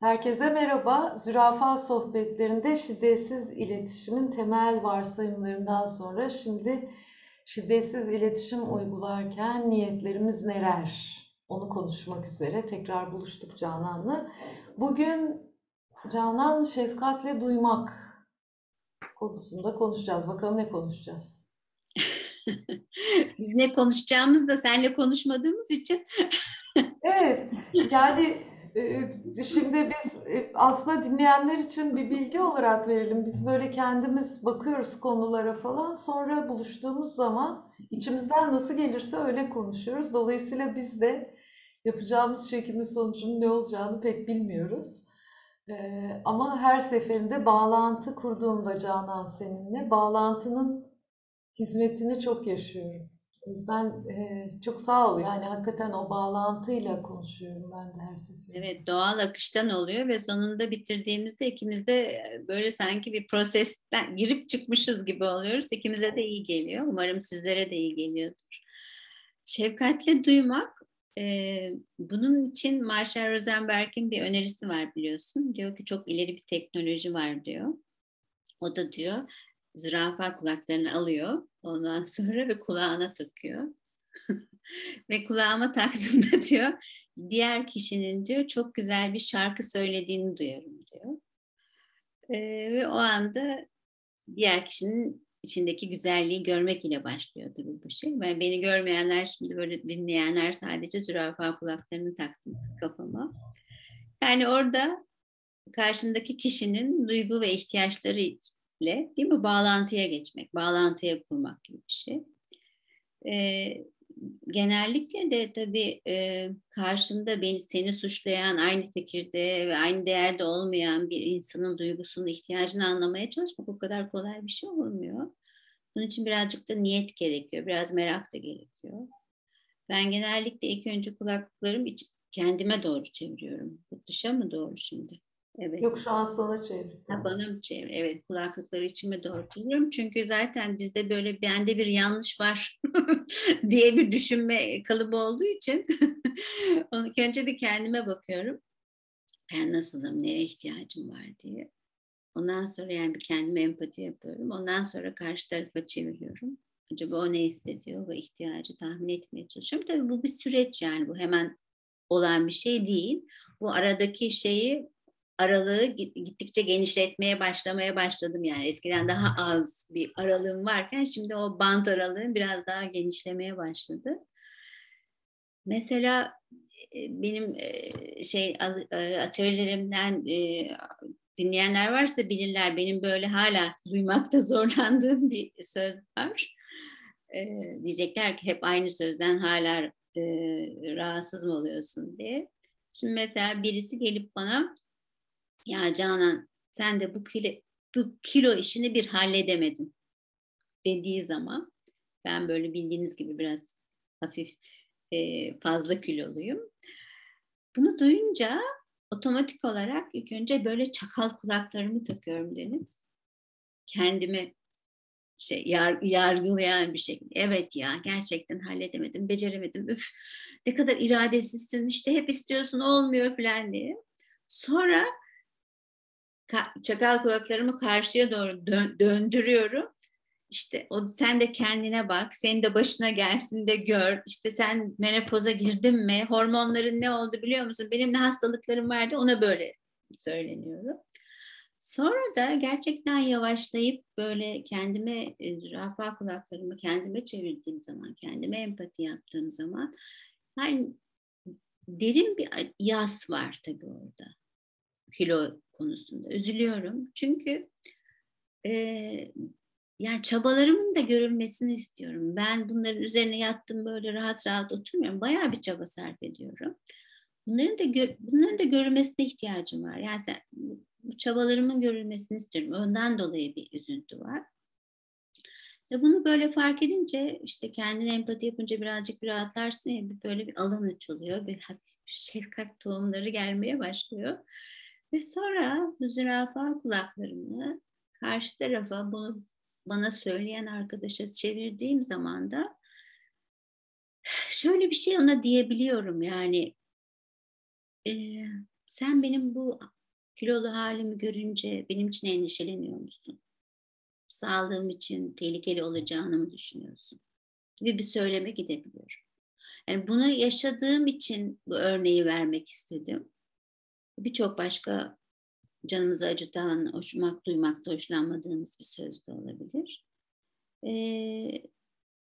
Herkese merhaba. Zürafa sohbetlerinde şiddetsiz iletişimin temel varsayımlarından sonra şimdi şiddetsiz iletişim uygularken niyetlerimiz neler? Onu konuşmak üzere tekrar buluştuk Canan'la. Bugün Canan şefkatle duymak konusunda konuşacağız. Bakalım ne konuşacağız? Biz ne konuşacağımız da seninle konuşmadığımız için. evet, yani şimdi biz e, aslında dinleyenler için bir bilgi olarak verelim. Biz böyle kendimiz bakıyoruz konulara falan. Sonra buluştuğumuz zaman içimizden nasıl gelirse öyle konuşuyoruz. Dolayısıyla biz de yapacağımız çekimin sonucunun ne olacağını pek bilmiyoruz. Ee, ama her seferinde bağlantı kurduğumda Canan seninle bağlantının hizmetini çok yaşıyorum. O yüzden e, çok sağ ol. Yani hakikaten o bağlantıyla konuşuyorum ben de her seferinde. Evet doğal akıştan oluyor ve sonunda bitirdiğimizde ikimiz de böyle sanki bir prosesten girip çıkmışız gibi oluyoruz. İkimize de iyi geliyor. Umarım sizlere de iyi geliyordur. Şefkatle duymak e, bunun için Marshall Rosenberg'in bir önerisi var biliyorsun. Diyor ki çok ileri bir teknoloji var diyor. O da diyor zürafa kulaklarını alıyor ondan sonra ve kulağına takıyor. ve kulağıma taktığında diyor diğer kişinin diyor çok güzel bir şarkı söylediğini duyuyorum diyor. Ee, ve o anda diğer kişinin içindeki güzelliği görmek ile başlıyor tabii bu şey. Ben beni görmeyenler şimdi böyle dinleyenler sadece zürafa kulaklarını taktım kafama. Yani orada karşındaki kişinin duygu ve ihtiyaçları ile değil mi bağlantıya geçmek, bağlantıya kurmak gibi bir şey. Ee, genellikle de tabii e, karşında beni seni suçlayan aynı fikirde ve aynı değerde olmayan bir insanın duygusunu, ihtiyacını anlamaya çalışmak o kadar kolay bir şey olmuyor. Bunun için birazcık da niyet gerekiyor, biraz merak da gerekiyor. Ben genellikle ilk önce kulaklıklarımı kendime doğru çeviriyorum. Dışa mı doğru şimdi? Evet. Yok şu an sana. Ha, bana mı çevir? Evet kulaklıkları içime doğru çeviriyorum. Çünkü zaten bizde böyle bende bir yanlış var diye bir düşünme kalıbı olduğu için onu önce bir kendime bakıyorum. Ben nasılım, neye ihtiyacım var diye. Ondan sonra yani bir kendime empati yapıyorum. Ondan sonra karşı tarafa çeviriyorum. Acaba o ne hissediyor ve ihtiyacı tahmin etmeye çalışıyorum. Tabii bu bir süreç yani bu hemen olan bir şey değil. Bu aradaki şeyi aralığı gittikçe genişletmeye başlamaya başladım yani. Eskiden daha az bir aralığım varken şimdi o bant aralığım biraz daha genişlemeye başladı. Mesela e, benim e, şey e, atölyelerimden dinleyenler varsa bilirler benim böyle hala duymakta zorlandığım bir söz var. Diyecekler ki hep aynı sözden hala rahatsız mı oluyorsun diye. Şimdi mesela birisi gelip bana ya Canan sen de bu kilo, bu kilo işini bir halledemedin dediği zaman ben böyle bildiğiniz gibi biraz hafif e, fazla kiloluyum. Bunu duyunca otomatik olarak ilk önce böyle çakal kulaklarımı takıyorum Deniz. Kendimi şey yar, yargılayan bir şekilde. Evet ya gerçekten halledemedim, beceremedim. Üf ne kadar iradesizsin işte hep istiyorsun olmuyor falan diye. Sonra çakal kulaklarımı karşıya doğru dö- döndürüyorum. İşte o sen de kendine bak, senin de başına gelsin de gör. İşte sen menopoza girdin mi? Hormonların ne oldu biliyor musun? Benim ne hastalıklarım vardı ona böyle söyleniyorum. Sonra da gerçekten yavaşlayıp böyle kendime e, zürafa kulaklarımı kendime çevirdiğim zaman, kendime empati yaptığım zaman yani derin bir yas var tabii orada. Kilo konusunda üzülüyorum. Çünkü e, yani çabalarımın da görülmesini istiyorum. Ben bunların üzerine yattım böyle rahat rahat oturmuyorum. Bayağı bir çaba sarf ediyorum. Bunların da gör, bunların da görülmesine ihtiyacım var. Yani sen, bu çabalarımın görülmesini istiyorum. Ondan dolayı bir üzüntü var. Ve bunu böyle fark edince işte kendine empati yapınca birazcık bir rahatlarsın ya böyle bir alan açılıyor. Bir hafif bir şefkat tohumları gelmeye başlıyor. Ve sonra bu zürafa kulaklarımı karşı tarafa bunu bana söyleyen arkadaşa çevirdiğim zaman da şöyle bir şey ona diyebiliyorum yani e, sen benim bu kilolu halimi görünce benim için endişeleniyor musun? Sağlığım için tehlikeli olacağını mı düşünüyorsun? Gibi bir söyleme gidebiliyor. Yani bunu yaşadığım için bu örneği vermek istedim. Birçok başka canımızı acıtan, hoşmak, duymakta hoşlanmadığımız bir söz de olabilir. Ee,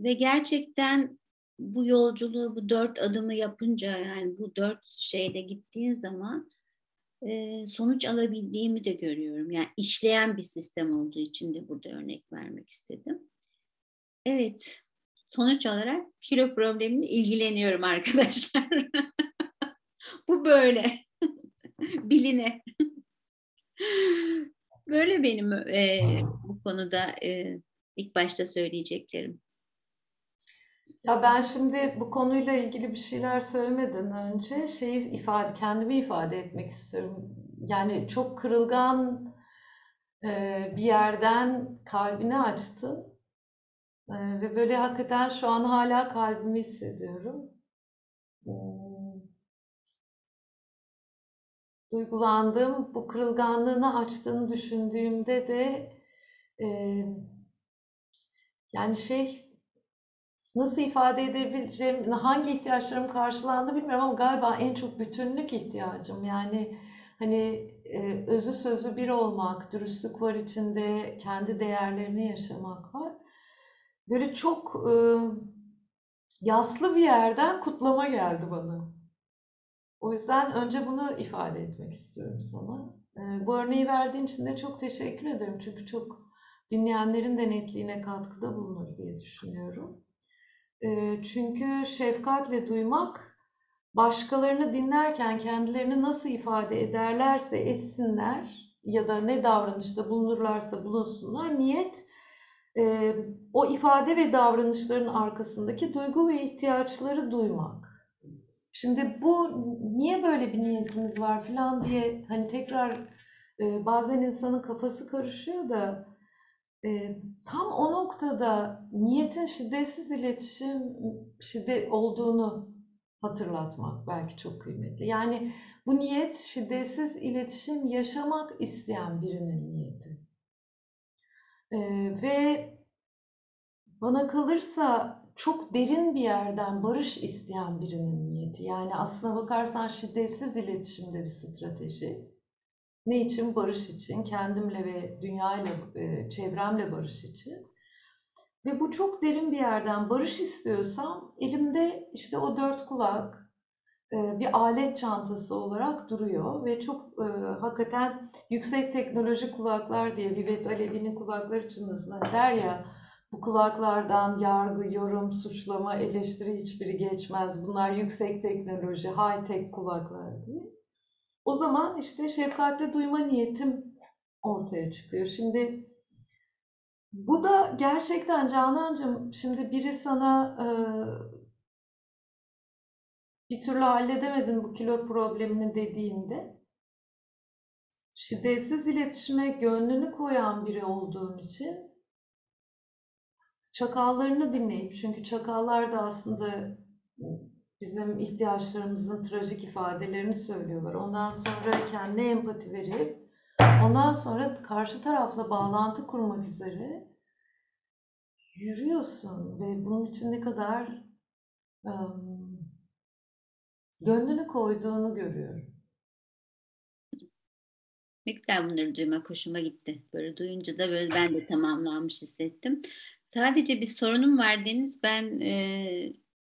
ve gerçekten bu yolculuğu, bu dört adımı yapınca yani bu dört şeyle gittiğin zaman e, sonuç alabildiğimi de görüyorum. Yani işleyen bir sistem olduğu için de burada örnek vermek istedim. Evet, sonuç olarak kilo problemini ilgileniyorum arkadaşlar. bu böyle. Biline. böyle benim e, bu konuda e, ilk başta söyleyeceklerim. Ya ben şimdi bu konuyla ilgili bir şeyler söylemeden önce şeyi ifade, kendimi ifade etmek istiyorum. Yani çok kırılgan e, bir yerden kalbini açtın e, ve böyle hakikaten şu an hala kalbimi hissediyorum. Hmm. Duygulandım. Bu kırılganlığını açtığını düşündüğümde de e, yani şey nasıl ifade edebileceğim, hangi ihtiyaçlarım karşılandı bilmiyorum ama galiba en çok bütünlük ihtiyacım. Yani hani e, özü sözü bir olmak, dürüstlük var içinde, kendi değerlerini yaşamak var. Böyle çok e, yaslı bir yerden kutlama geldi bana. O yüzden önce bunu ifade etmek istiyorum sana. E, bu örneği verdiğin için de çok teşekkür ederim. Çünkü çok dinleyenlerin de netliğine katkıda bulunur diye düşünüyorum. Çünkü şefkatle duymak, başkalarını dinlerken kendilerini nasıl ifade ederlerse etsinler ya da ne davranışta bulunurlarsa bulunsunlar, niyet o ifade ve davranışların arkasındaki duygu ve ihtiyaçları duymak. Şimdi bu niye böyle bir niyetimiz var falan diye hani tekrar bazen insanın kafası karışıyor da tam o noktada niyetin şiddetsiz iletişim şiddet olduğunu hatırlatmak belki çok kıymetli. Yani bu niyet şiddetsiz iletişim yaşamak isteyen birinin niyeti. ve bana kalırsa çok derin bir yerden barış isteyen birinin niyeti. Yani aslına bakarsan şiddetsiz iletişimde bir strateji. Ne için? Barış için, kendimle ve dünyayla, e, çevremle barış için. Ve bu çok derin bir yerden barış istiyorsam elimde işte o dört kulak e, bir alet çantası olarak duruyor ve çok e, hakikaten yüksek teknoloji kulaklar diye Vivet Alevi'nin kulakları çınlasına der ya bu kulaklardan yargı, yorum, suçlama, eleştiri hiçbiri geçmez. Bunlar yüksek teknoloji, high tech kulaklar diye. O zaman işte şefkatle duyma niyetim ortaya çıkıyor. Şimdi bu da gerçekten Canancığım şimdi biri sana e, bir türlü halledemedin bu kilo problemini dediğinde şiddetsiz iletişime gönlünü koyan biri olduğun için çakallarını dinleyip çünkü çakallar da aslında bizim ihtiyaçlarımızın trajik ifadelerini söylüyorlar. Ondan sonra kendine empati verip ondan sonra karşı tarafla bağlantı kurmak üzere yürüyorsun ve bunun için ne kadar um, gönlünü koyduğunu görüyorum. Ne güzel bunları duymak hoşuma gitti. Böyle duyunca da böyle ben de tamamlanmış hissettim. Sadece bir sorunum var Deniz. Ben e,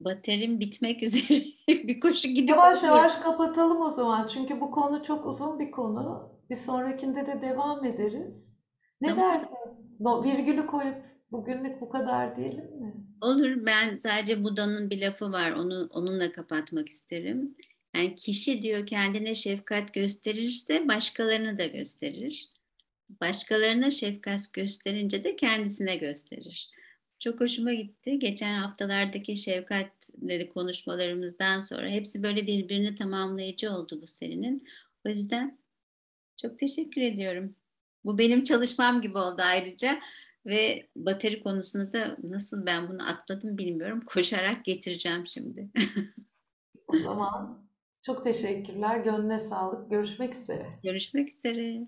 Baterim bitmek üzere. bir koşu gidip Yavaş yavaş kapatalım o zaman. Çünkü bu konu çok uzun bir konu. Bir sonrakinde de devam ederiz. Ne tamam. dersin? No, virgülü koyup bugünlük bu kadar diyelim mi? Olur. Ben sadece Buda'nın bir lafı var. Onu onunla kapatmak isterim. Yani kişi diyor kendine şefkat gösterirse başkalarını da gösterir. Başkalarına şefkat gösterince de kendisine gösterir. Çok hoşuma gitti. Geçen haftalardaki şefkatleri konuşmalarımızdan sonra hepsi böyle birbirini tamamlayıcı oldu bu serinin. O yüzden çok teşekkür ediyorum. Bu benim çalışmam gibi oldu ayrıca ve bateri konusunda da nasıl ben bunu atladım bilmiyorum. Koşarak getireceğim şimdi. o zaman Çok teşekkürler. Gönlüne sağlık. Görüşmek üzere. Görüşmek üzere.